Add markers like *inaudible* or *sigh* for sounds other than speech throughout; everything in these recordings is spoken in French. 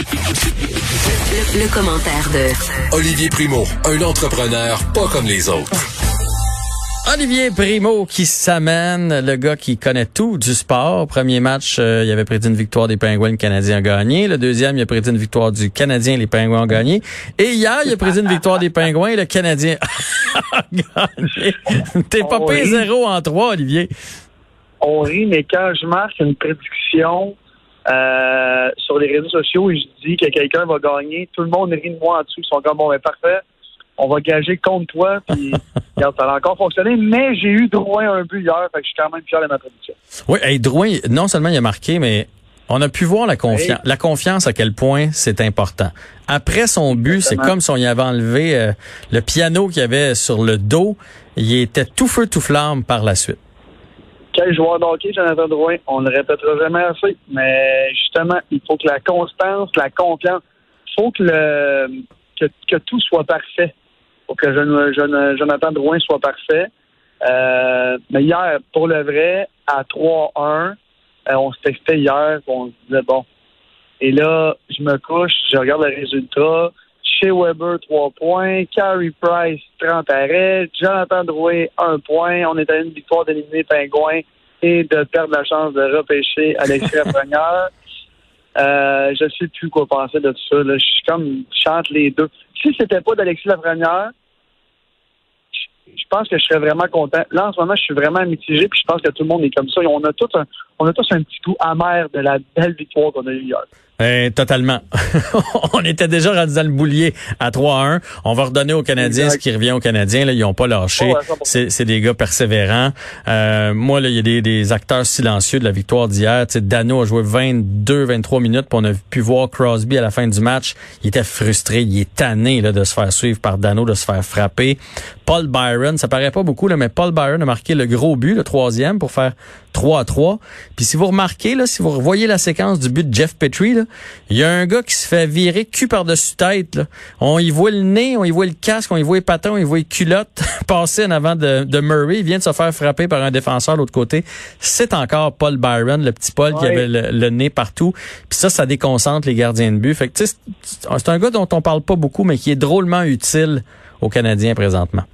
Le, le commentaire de Olivier Primo, un entrepreneur pas comme les autres. Olivier Primo qui s'amène, le gars qui connaît tout du sport. Premier match, euh, il avait prédit une victoire des Pingouins, le Canadien a gagné. Le deuxième, il a prédit une victoire du Canadien, les Pingouins ont gagné. Et hier, il a prédit une victoire des Pingouins, le Canadien *laughs* a gagné. T'es pas payé rit. zéro en trois, Olivier. on rit, mais quand je marque une prédiction euh, sur les réseaux sociaux et je dis que quelqu'un va gagner, tout le monde rit de moi en dessous. Ils sont comme, bon, ben parfait, on va gager contre toi. Puis, *laughs* regarde, ça a encore fonctionné, mais j'ai eu droit à un but hier, fait que je suis quand même fier de ma prédiction. Oui, hey, Drouin, non seulement il a marqué, mais on a pu voir la confiance, la confiance à quel point c'est important. Après son but, c'est comme si on y avait enlevé euh, le piano qu'il y avait sur le dos. Il était tout feu, tout flamme par la suite. Quel joueur de hockey, Jonathan Drouin, on ne le répétera jamais assez, mais justement, il faut que la constance, la confiance, il faut que, que, tout soit parfait. Faut que Jon- Jon- Jonathan Drouin soit parfait. Euh, mais hier, pour le vrai, à 3-1, euh, on se textait hier, on se disait, bon. Et là, je me couche, je regarde le résultat. Chez Weber, 3 points. Carey Price, 30 arrêts. Jonathan Drouin, 1 point. On est à une victoire d'éliminer Pingouin et de perdre la chance de repêcher Alexis *laughs* Lafrenière. Euh, je sais plus quoi penser de tout ça. Là. Je suis comme, je chante les deux. Si c'était pas d'Alexis Lafrenière, je- je pense que je serais vraiment content. Là, en ce moment, je suis vraiment mitigé, puis je pense que tout le monde est comme ça. Et on a tous un, on a tous un petit goût amer de la belle victoire qu'on a eue hier. Eh, totalement. *laughs* on était déjà rendu dans le boulier à 3-1. On va redonner aux Canadiens Exact. ce qui revient aux Canadiens. Là, ils ont pas lâché. Oh, à 100%. c'est, c'est des gars persévérants. Euh, moi, là, il y a des, des acteurs silencieux de la victoire d'hier. Dano a joué 22-23 minutes, puis on a pu voir Crosby à la fin du match. Il était frustré, il est tanné là, de se faire suivre par Dano, de se faire frapper. Paul Byron, ça paraît pas beaucoup, là, mais Paul Byron a marqué le gros but, le troisième, pour faire 3 à 3. Puis si vous remarquez, là, si vous revoyez la séquence du but de Jeff Petrie, il y a un gars qui se fait virer cul par-dessus tête. Là. On y voit le nez, on y voit le casque, on y voit les patins, on y voit les culottes *laughs* passer en avant de, de Murray. Il vient de se faire frapper par un défenseur de l'autre côté. C'est encore Paul Byron, le petit Paul qui avait le, le nez partout. Puis ça, ça déconcentre les gardiens de but. Fait que, tu sais, c'est c'est un gars dont on parle pas beaucoup, mais qui est drôlement utile aux Canadiens présentement.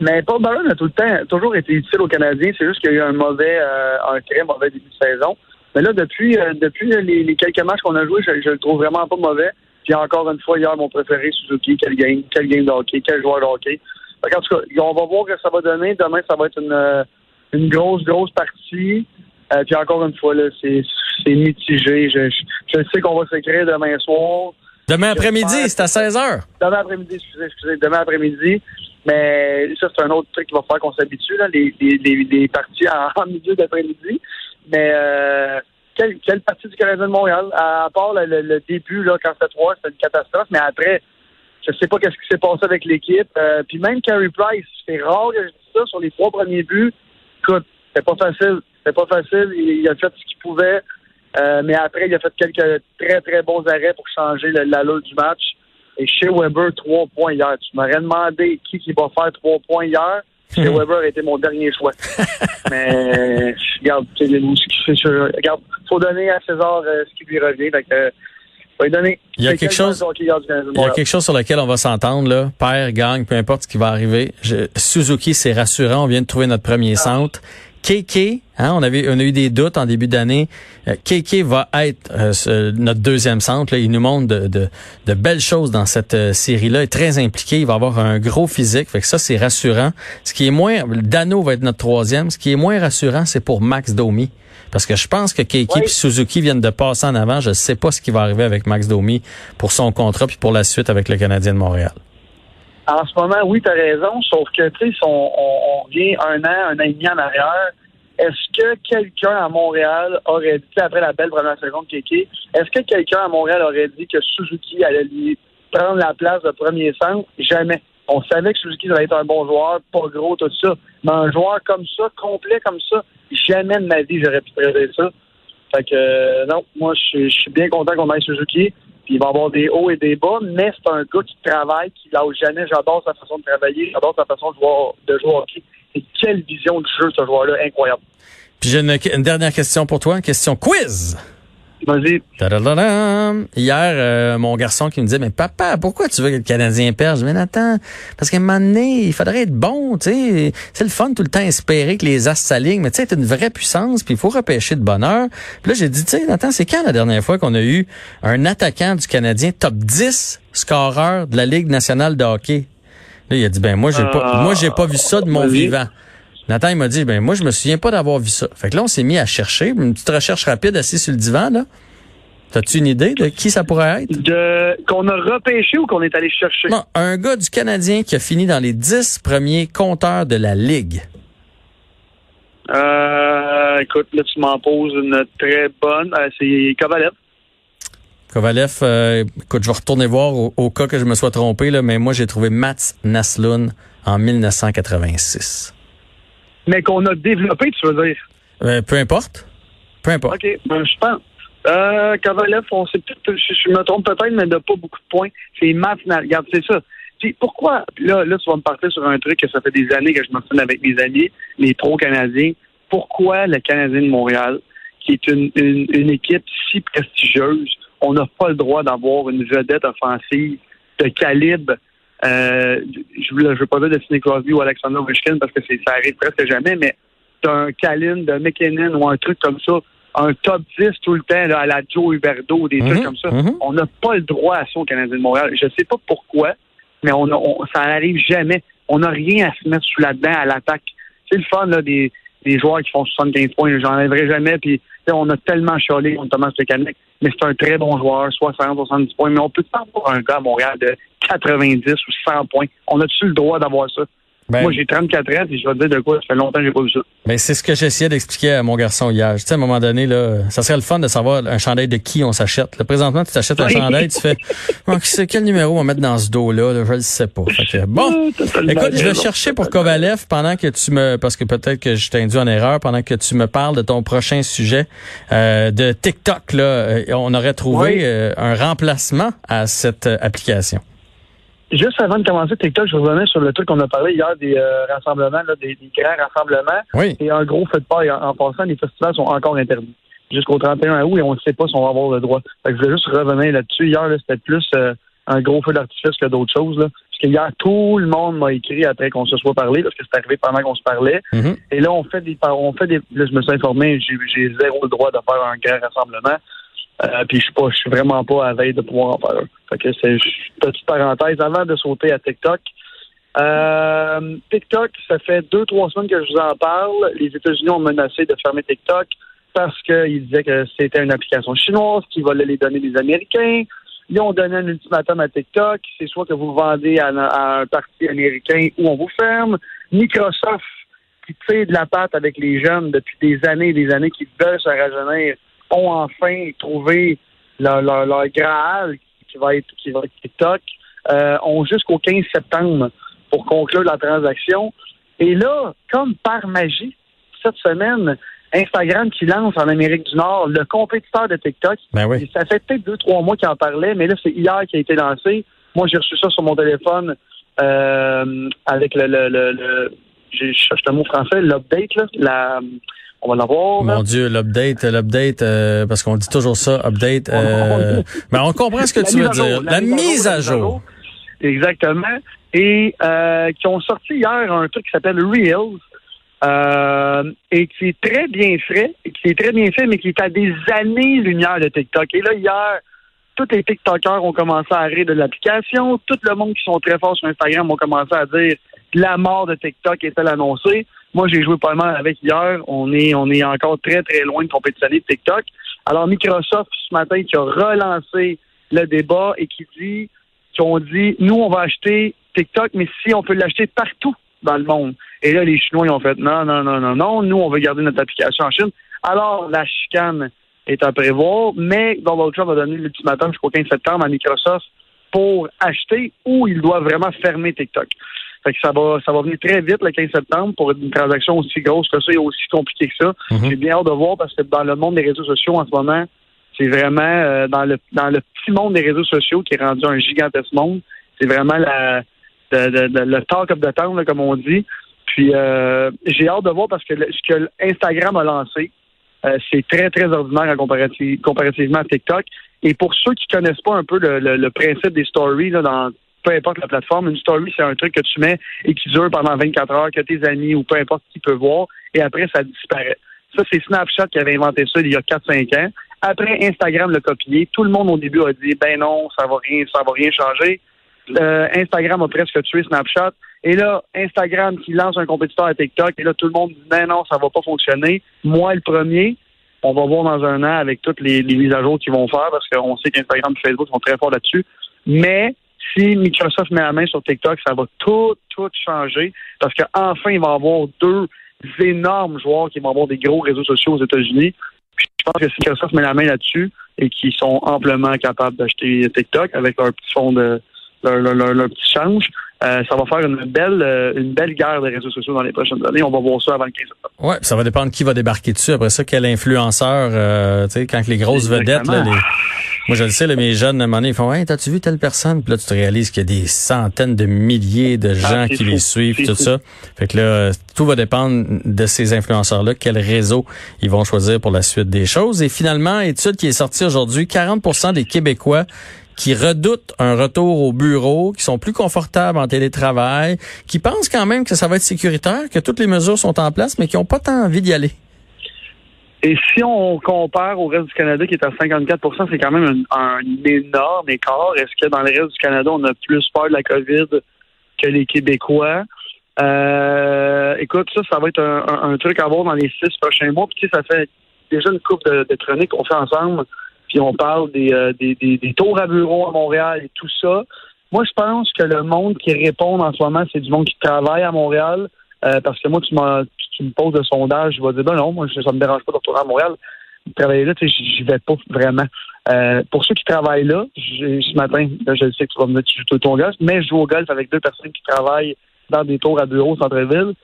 Mais Paul Byron a tout le temps toujours été utile aux Canadiens. C'est juste qu'il y a eu un mauvais, euh, un très mauvais début de saison. Mais là, depuis, euh, depuis les, les quelques matchs qu'on a joués, je, je le trouve vraiment pas mauvais. Puis encore une fois, hier, mon préféré, Suzuki, quel game, quel game de hockey, quel joueur de hockey. Fait qu'en tout cas, on va voir ce que ça va donner. Demain, ça va être une, euh, une grosse, grosse partie. Euh, puis encore une fois, là, c'est c'est mitigé. Je, je, je sais qu'on va s'écrire demain soir. Demain après-midi, c'est à 16h. Demain après-midi, excusez, excusez, demain après-midi. Mais ça, c'est un autre truc qui va faire qu'on s'habitue, là, les, les, parties *laughs* en, milieu d'après-midi. Mais euh, quelle, quelle partie du Canadien de Montréal? À, part le, début, là, quand c'était 3, c'était une catastrophe, mais après, je sais pas qu'est-ce qui s'est passé avec l'équipe. Euh, puis même Carey Price, c'est rare que je dise ça sur les trois premiers buts. Écoute, c'était pas facile. C'était pas facile. Il, a fait ce qu'il pouvait. Euh, mais après, il a fait quelques très, très bons arrêts pour changer l'allure du match. Et chez Weber, trois points hier. Tu m'aurais demandé qui, qui va faire trois points hier. Chez Weber a été mon dernier choix. *laughs* mais regarde, c'est- regarde, faut donner à César euh, ce qui lui revient. Euh, faut lui donner. Il y a quelque quel chose- Il y a quelque chose sur lequel on va s'entendre, là. Père, gang, peu importe ce qui va arriver. Je- Suzuki, c'est rassurant. On vient de trouver notre premier Ah. centre. KK, hein, on avait, on a eu des doutes en début d'année. Euh, KK va être euh, ce- notre deuxième centre. là. Il nous montre de, de, de belles choses dans cette euh, série-là. Il est très impliqué. Il va avoir un gros physique. Fait que ça, c'est rassurant. Ce qui est moins, Dano va être notre troisième. Ce qui est moins rassurant, c'est pour Max Domi. Parce que je pense que KK Oui. et Suzuki viennent de passer en avant. Je ne sais pas ce qui va arriver avec Max Domi pour son contrat puis pour la suite avec le Canadien de Montréal. En ce moment, oui, tu as raison, sauf que, tu sais, on, on, revient un an, un an et demi en arrière, est-ce que quelqu'un à Montréal aurait dit, après la belle première seconde Kéké, est-ce que quelqu'un à Montréal aurait dit que Suzuki allait lui prendre la place de premier centre? Jamais. On savait que Suzuki allait être un bon joueur, pas gros, tout ça. Mais un joueur comme ça, complet comme ça, jamais de ma vie j'aurais pu prévoir ça. Fait que, euh, non, moi, je suis- bien content qu'on ait Suzuki. Puis il va avoir des hauts et des bas, mais c'est un gars qui travaille, qui lâche jamais. J'adore sa façon de travailler, j'adore sa façon de jouer, de jouer hockey. Et quelle vision de jeu, ce joueur-là, incroyable. Puis j'ai une, une dernière question pour toi, une question quiz. Vas-y. Hier, euh, mon garçon qui me disait, mais papa, pourquoi tu veux que le Canadien perde? Je dis, mais attends, parce qu'à un moment donné, il faudrait être bon, tu sais. C'est le fun tout le temps espérer que les as s'alignent, mais tu sais, c'est une vraie puissance, puis il faut repêcher de bonheur. Puis là, j'ai dit, tu sais, Nathan, c'est quand la dernière fois qu'on a eu un attaquant du Canadien top 10 scoreur de la Ligue nationale de hockey? Là, il a dit, ben moi, j'ai pas, moi, j'ai pas vu ça de mon Vas-y. vivant. Nathan, il m'a dit, ben moi, je me souviens pas d'avoir vu ça. Fait que là, on s'est mis à chercher, une petite recherche rapide assis sur le divan, là. T'as-tu une idée de qui ça pourrait être? De qu'on a repêché ou qu'on est allé chercher? Non, un gars du Canadien qui a fini dans les dix premiers compteurs de la Ligue. Euh, écoute, là, tu m'en poses une très bonne. Euh, c'est Kovalev. Kovalev, euh, écoute, je vais retourner voir au, au cas que je me sois trompé, là, mais moi, j'ai trouvé Mats Naslund en 1986. Mais qu'on a développé, tu veux dire? Euh, peu importe. Peu importe. OK, ben, je pense. Euh, Kovalev, on sait peut-être, je, me trompe peut-être, mais il n'a pas beaucoup de points. C'est Nal- Regarde, c'est ça. Puis pourquoi, là, là, tu vas me partir sur un truc que ça fait des années que je me souviens avec mes amis, les pro-canadiens. Pourquoi le Canadien de Montréal, qui est une, une, une équipe si prestigieuse, on n'a pas le droit d'avoir une vedette offensive de calibre euh, je ne veux pas dire de Sidney Crosby ou Alexander Ovechkin parce que ça arrive presque jamais, mais d'un Kalin, de McKinnon ou un truc comme ça, un top 10 tout le temps là, à la Joe Huberdeau ou des Mhm, trucs comme ça, mhm. on n'a pas le droit à ça au Canadien de Montréal. Je sais pas pourquoi, mais on, a- on ça n'arrive jamais. On n'a rien à se mettre sous là-dedans à l'attaque. C'est le fun là, des, des joueurs qui font 75 points, j'en enlèverai jamais. On a tellement chialé contre Thomas Plekanec, mais c'est un très bon joueur, 60, 70 points. Mais on peut pas avoir un gars à Montréal de 90 ou 100 points. On a-tu le droit d'avoir ça? Ben, Moi, j'ai 34 ans, et je vais te dire de quoi, ça fait longtemps que j'ai pas vu ça. ben, c'est ce que j'essayais d'expliquer à mon garçon hier. Tu sais, à un moment donné, là, ça serait le fun de savoir un chandail de qui on s'achète. Présentement, tu t'achètes un chandail, tu fais, *laughs* c'est- quel numéro on va mettre dans ce dos-là? Là? Je le sais pas. Fait que, bon. Ah, Écoute, je vais chercher pour Kovalev pendant que tu me, parce que peut-être que je t'ai induit en erreur, pendant que tu me parles de ton prochain sujet euh, de TikTok. Là, Euh, on aurait trouvé Oui. euh, un remplacement à cette euh, application. Juste avant de commencer TikTok, je revenais sur le truc qu'on a parlé hier des euh, rassemblements, là, des, des grands rassemblements. Oui. Et un gros feu de paille. En, en passant, les festivals sont encore interdits jusqu'au 31 août et on ne sait pas si on va avoir le droit. Fait que je voulais juste revenir là-dessus. Hier, là, c'était plus euh, un gros feu d'artifice que d'autres choses. Là. Parce que hier, tout le monde m'a écrit après qu'on se soit parlé, parce que c'est arrivé pendant qu'on se parlait. Mhm. Et là, on fait des on fait des. Là, je me suis informé, j'ai j'ai zéro le droit de faire un grand rassemblement. Euh, puis je suis pas, je suis vraiment pas à veille de pouvoir en faire. Fait que c'est petite parenthèse avant de sauter à TikTok. Euh, TikTok, ça fait deux, trois semaines que je vous en parle. Les États-Unis ont menacé de fermer TikTok parce qu'ils disaient que c'était une application chinoise qui volait les données des Américains. Ils ont donné un ultimatum à TikTok. C'est soit que vous vendez à, à un parti américain ou on vous ferme. Microsoft, qui tire de la patte avec les jeunes depuis des années et des années qui veulent se rajeunir, ont enfin trouvé leur, leur, leur Graal qui va être, qui va être TikTok, euh, ont jusqu'au 15 septembre pour conclure la transaction. Et là, comme par magie, cette semaine, Instagram qui lance en Amérique du Nord le compétiteur de TikTok. Ben oui. Ça fait peut-être deux, trois mois qu'il en parlait, mais là, c'est hier qui a été lancé. Moi, j'ai reçu ça sur mon téléphone euh, avec le, le, le, le- je cherche le mot français, l'update, là, la, on va l'avoir. Mon Dieu, l'update, l'update, euh, parce qu'on dit toujours ça, update. Euh, mais on comprend ce que *laughs* tu veux dire. La mise à jour. Exactement. Et euh, qui ont sorti hier un truc qui s'appelle Reels. euh, et qui est très bien fait, et qui est très bien fait, mais qui est à des années-lumière de TikTok. Et là, hier, tous les TikTokers ont commencé à rire de l'application. Tout le monde qui sont très forts sur Instagram ont commencé à dire que la mort de TikTok est-elle annoncée. Moi, j'ai joué pas mal avec hier. On est, on est encore très, très loin de compétitionner TikTok. Alors, Microsoft, ce matin, qui a relancé le débat et qui dit, qui ont dit, nous, on va acheter TikTok, mais si on peut l'acheter partout dans le monde. Et là, les Chinois, ils ont fait, non, non, non, non, non, nous, on veut garder notre application en Chine. Alors, la chicane est à prévoir, mais Donald Trump a donné l'ultimatum jusqu'au 15 septembre à Microsoft pour acheter ou il doit vraiment fermer TikTok. Fait que ça va, ça va venir très vite le 15 septembre pour une transaction aussi grosse que ça et aussi compliquée que ça. Mhm. J'ai bien hâte de voir parce que dans le monde des réseaux sociaux en ce moment, c'est vraiment euh, dans le dans le petit monde des réseaux sociaux qui est rendu un gigantesque monde. C'est vraiment la de- de- de- le talk of the town, là, comme on dit. Puis euh, j'ai hâte de voir parce que le- ce que Instagram a lancé, Euh, c'est très, très ordinaire en comparativement à TikTok. Et pour ceux qui connaissent pas un peu le, le, principe des stories là, dans peu importe la plateforme, une story, c'est un truc que tu mets et qui dure pendant 24 heures, que tes amis ou peu importe qui peut voir, et après, ça disparaît. Ça, c'est Snapchat qui avait inventé ça il y a 4-5 ans. Après, Instagram l'a copié. Tout le monde au début a dit, ben non, ça va rien, ça va rien changer. Euh, Instagram a presque tué Snapchat. Et là, Instagram qui lance un compétiteur à TikTok, et là, tout le monde dit, ben non, ça va pas fonctionner. Moi, le premier, on va voir dans un an avec toutes les, mises à jour qu'ils vont faire, parce qu'on sait qu'Instagram et Facebook sont très forts là-dessus. Mais si Microsoft met la main sur TikTok, ça va tout, tout changer, parce qu'enfin, il va y avoir deux énormes joueurs qui vont avoir des gros réseaux sociaux aux États-Unis. je pense que si Microsoft met la main là-dessus et qui sont amplement capables d'acheter TikTok avec leur petit fond de leur, leur petit change, euh, ça va faire une belle, euh, une belle guerre des réseaux sociaux dans les prochaines années. On va voir ça avant le 15 septembre. Ouais, ça va dépendre qui va débarquer dessus. Après ça, quel influenceur, euh, tu sais, quand les grosses vedettes, là, les... moi je le sais, là, mes jeunes, à un moment donné, ils font, hey, t'as-tu vu telle personne? Puis là, tu te réalises qu'il y a des centaines de milliers de ah, gens qui les suivent, tout ça. Fait que là, tout va dépendre de ces influenceurs-là, quel réseau ils vont choisir pour la suite des choses. Et finalement, étude qui est sortie aujourd'hui, 40% des Québécois qui redoutent un retour au bureau, qui sont plus confortables en télétravail, qui pensent quand même que ça va être sécuritaire, que toutes les mesures sont en place, mais qui n'ont pas tant envie d'y aller. Et si on compare au reste du Canada qui est à 54% c'est quand même un, énorme écart. Est-ce que dans le reste du Canada, on a plus peur de la COVID que les Québécois? Euh, écoute, ça, ça va être un, truc à voir dans les six prochains mois. Puis, tu sais, ça fait déjà une coupe de, de chroniques qu'on fait ensemble puis on parle des, euh, tours à bureau à Montréal et tout ça. Moi, je pense que le monde qui répond en ce moment, c'est du monde qui travaille à Montréal. Euh, parce que moi, tu, tu me poses le sondage, je vais dire, ben non, moi, ça me dérange pas de retourner à Montréal. Travailler là, tu sais, j'y vais pas vraiment. Euh, pour ceux qui travaillent là, ce matin, je sais que tu vas me dire que tu joues ton golf, mais je joue au golf avec deux personnes qui travaillent dans des tours à bureau au centre-ville.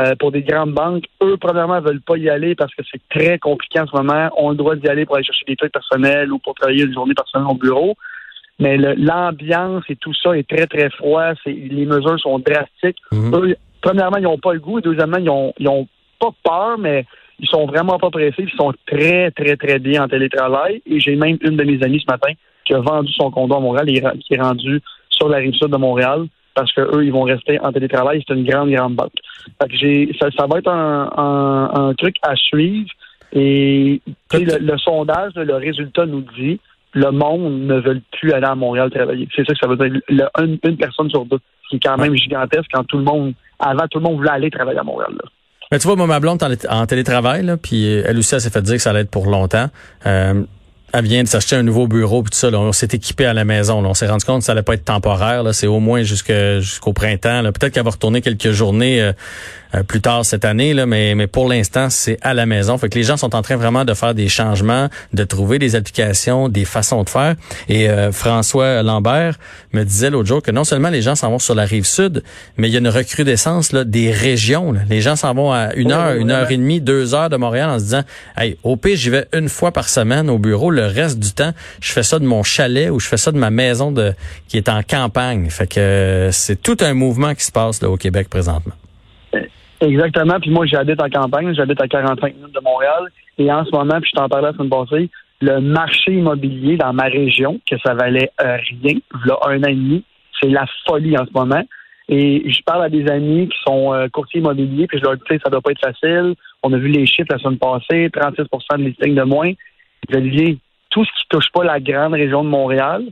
Euh, pour des grandes banques, eux, premièrement, veulent pas y aller parce que c'est très compliqué en ce moment. On a le droit d'y aller pour aller chercher des trucs personnels ou pour travailler une journée personnelle au bureau. Mais l'ambiance et tout ça est très, très froid. Les mesures sont drastiques. Mhm. Eux, premièrement, ils n'ont pas le goût. Et deuxièmement, ils ont, ils ont pas peur, mais ils sont vraiment pas pressés. Ils sont très, très, très bien en télétravail. Et j'ai même une de mes amies ce matin qui a vendu son condo à Montréal et qui est rendue sur la rive sud de Montréal parce qu'eux, ils vont rester en télétravail. C'est une grande, grande banque. ça, va être un, truc à suivre. Et le, sondage, le résultat nous dit le monde ne veut plus aller à Montréal travailler. C'est ça que ça veut dire. une, personne sur deux, qui est quand même gigantesque quand tout le monde, avant, tout le monde voulait aller travailler à Montréal. Mais tu vois, moi, ma blonde en, télétravail, puis elle aussi, elle s'est fait dire que ça allait être pour longtemps. Euh, elle vient de s'acheter un nouveau bureau puis tout ça. on s'est équipé à la maison. On s'est rendu compte que ça allait pas être temporaire. C'est au moins jusqu'au printemps. Peut-être qu'elle va retourner quelques journées euh, euh, plus tard cette année, là, mais, mais pour l'instant, c'est à la maison. Fait que les gens sont en train vraiment de faire des changements, de trouver des applications, des façons de faire. Et euh, François Lambert me disait l'autre jour que non seulement les gens s'en vont sur la rive sud, mais il y a une recrudescence là, des régions. Les gens s'en vont à une heure, une heure et demie, deux heures de Montréal en se disant Hey, au pire, j'y vais une fois par semaine au bureau. Le reste du temps, je fais ça de mon chalet ou je fais ça de ma maison de qui est en campagne. Fait que euh, c'est tout un mouvement qui se passe là, au Québec présentement. Exactement. Puis moi, j'habite en campagne, j'habite à 45 minutes de Montréal. Et en ce moment, puis je t'en parlais la semaine passée, le marché immobilier dans ma région, que ça valait euh, rien, là, un an et demi, c'est la folie en ce moment. Et je parle à des amis qui sont euh, courtiers immobiliers, puis je leur dis, ça doit pas être facile. On a vu les chiffres la semaine passée, 36% de listings de moins. Olivier, tout ce qui touche pas la grande région de Montréal,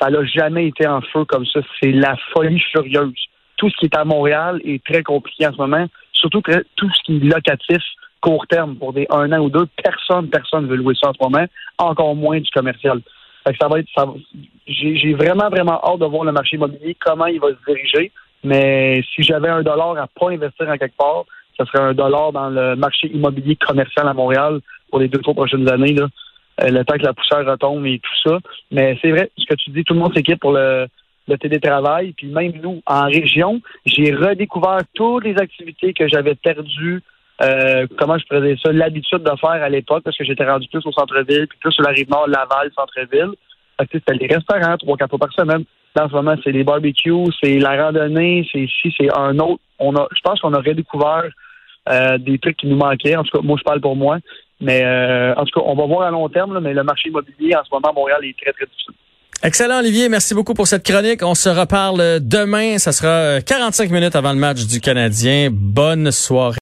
ça n'a jamais été en feu comme ça. C'est la folie furieuse. Tout ce qui est à Montréal est très compliqué en ce moment. Surtout que tout ce qui est locatif, court terme, pour des un an ou deux, personne, personne ne veut louer ça en ce moment, encore moins du commercial. ça va être, ça j'ai vraiment, vraiment hâte de voir le marché immobilier, comment il va se diriger. Mais si j'avais un dollar à pas investir en quelque part, ce serait un dollar dans le marché immobilier commercial à Montréal pour les deux, trois prochaines années, là. Euh, le temps que la poussière retombe et tout ça. Mais c'est vrai, ce que tu dis, tout le monde s'équipe pour le, le télétravail. Puis même nous, en région, j'ai redécouvert toutes les activités que j'avais perdues. Euh, comment je faisais ça, l'habitude de faire à l'époque, parce que j'étais rendu plus au centre-ville, puis plus sur la rive nord, Laval, centre-ville. C'était les restaurants, trois, quatre fois par semaine. Là, en ce moment, c'est les barbecues, c'est la randonnée, c'est ici, c'est un autre. On a, je pense qu'on a redécouvert euh, des trucs qui nous manquaient. En tout cas, moi, je parle pour moi. Mais euh, en tout cas, on va voir à long terme, mais le marché immobilier en ce moment à Montréal est très, très difficile. Excellent, Olivier. Merci beaucoup pour cette chronique. On se reparle demain. Ça sera 45 minutes avant le match du Canadien. Bonne soirée.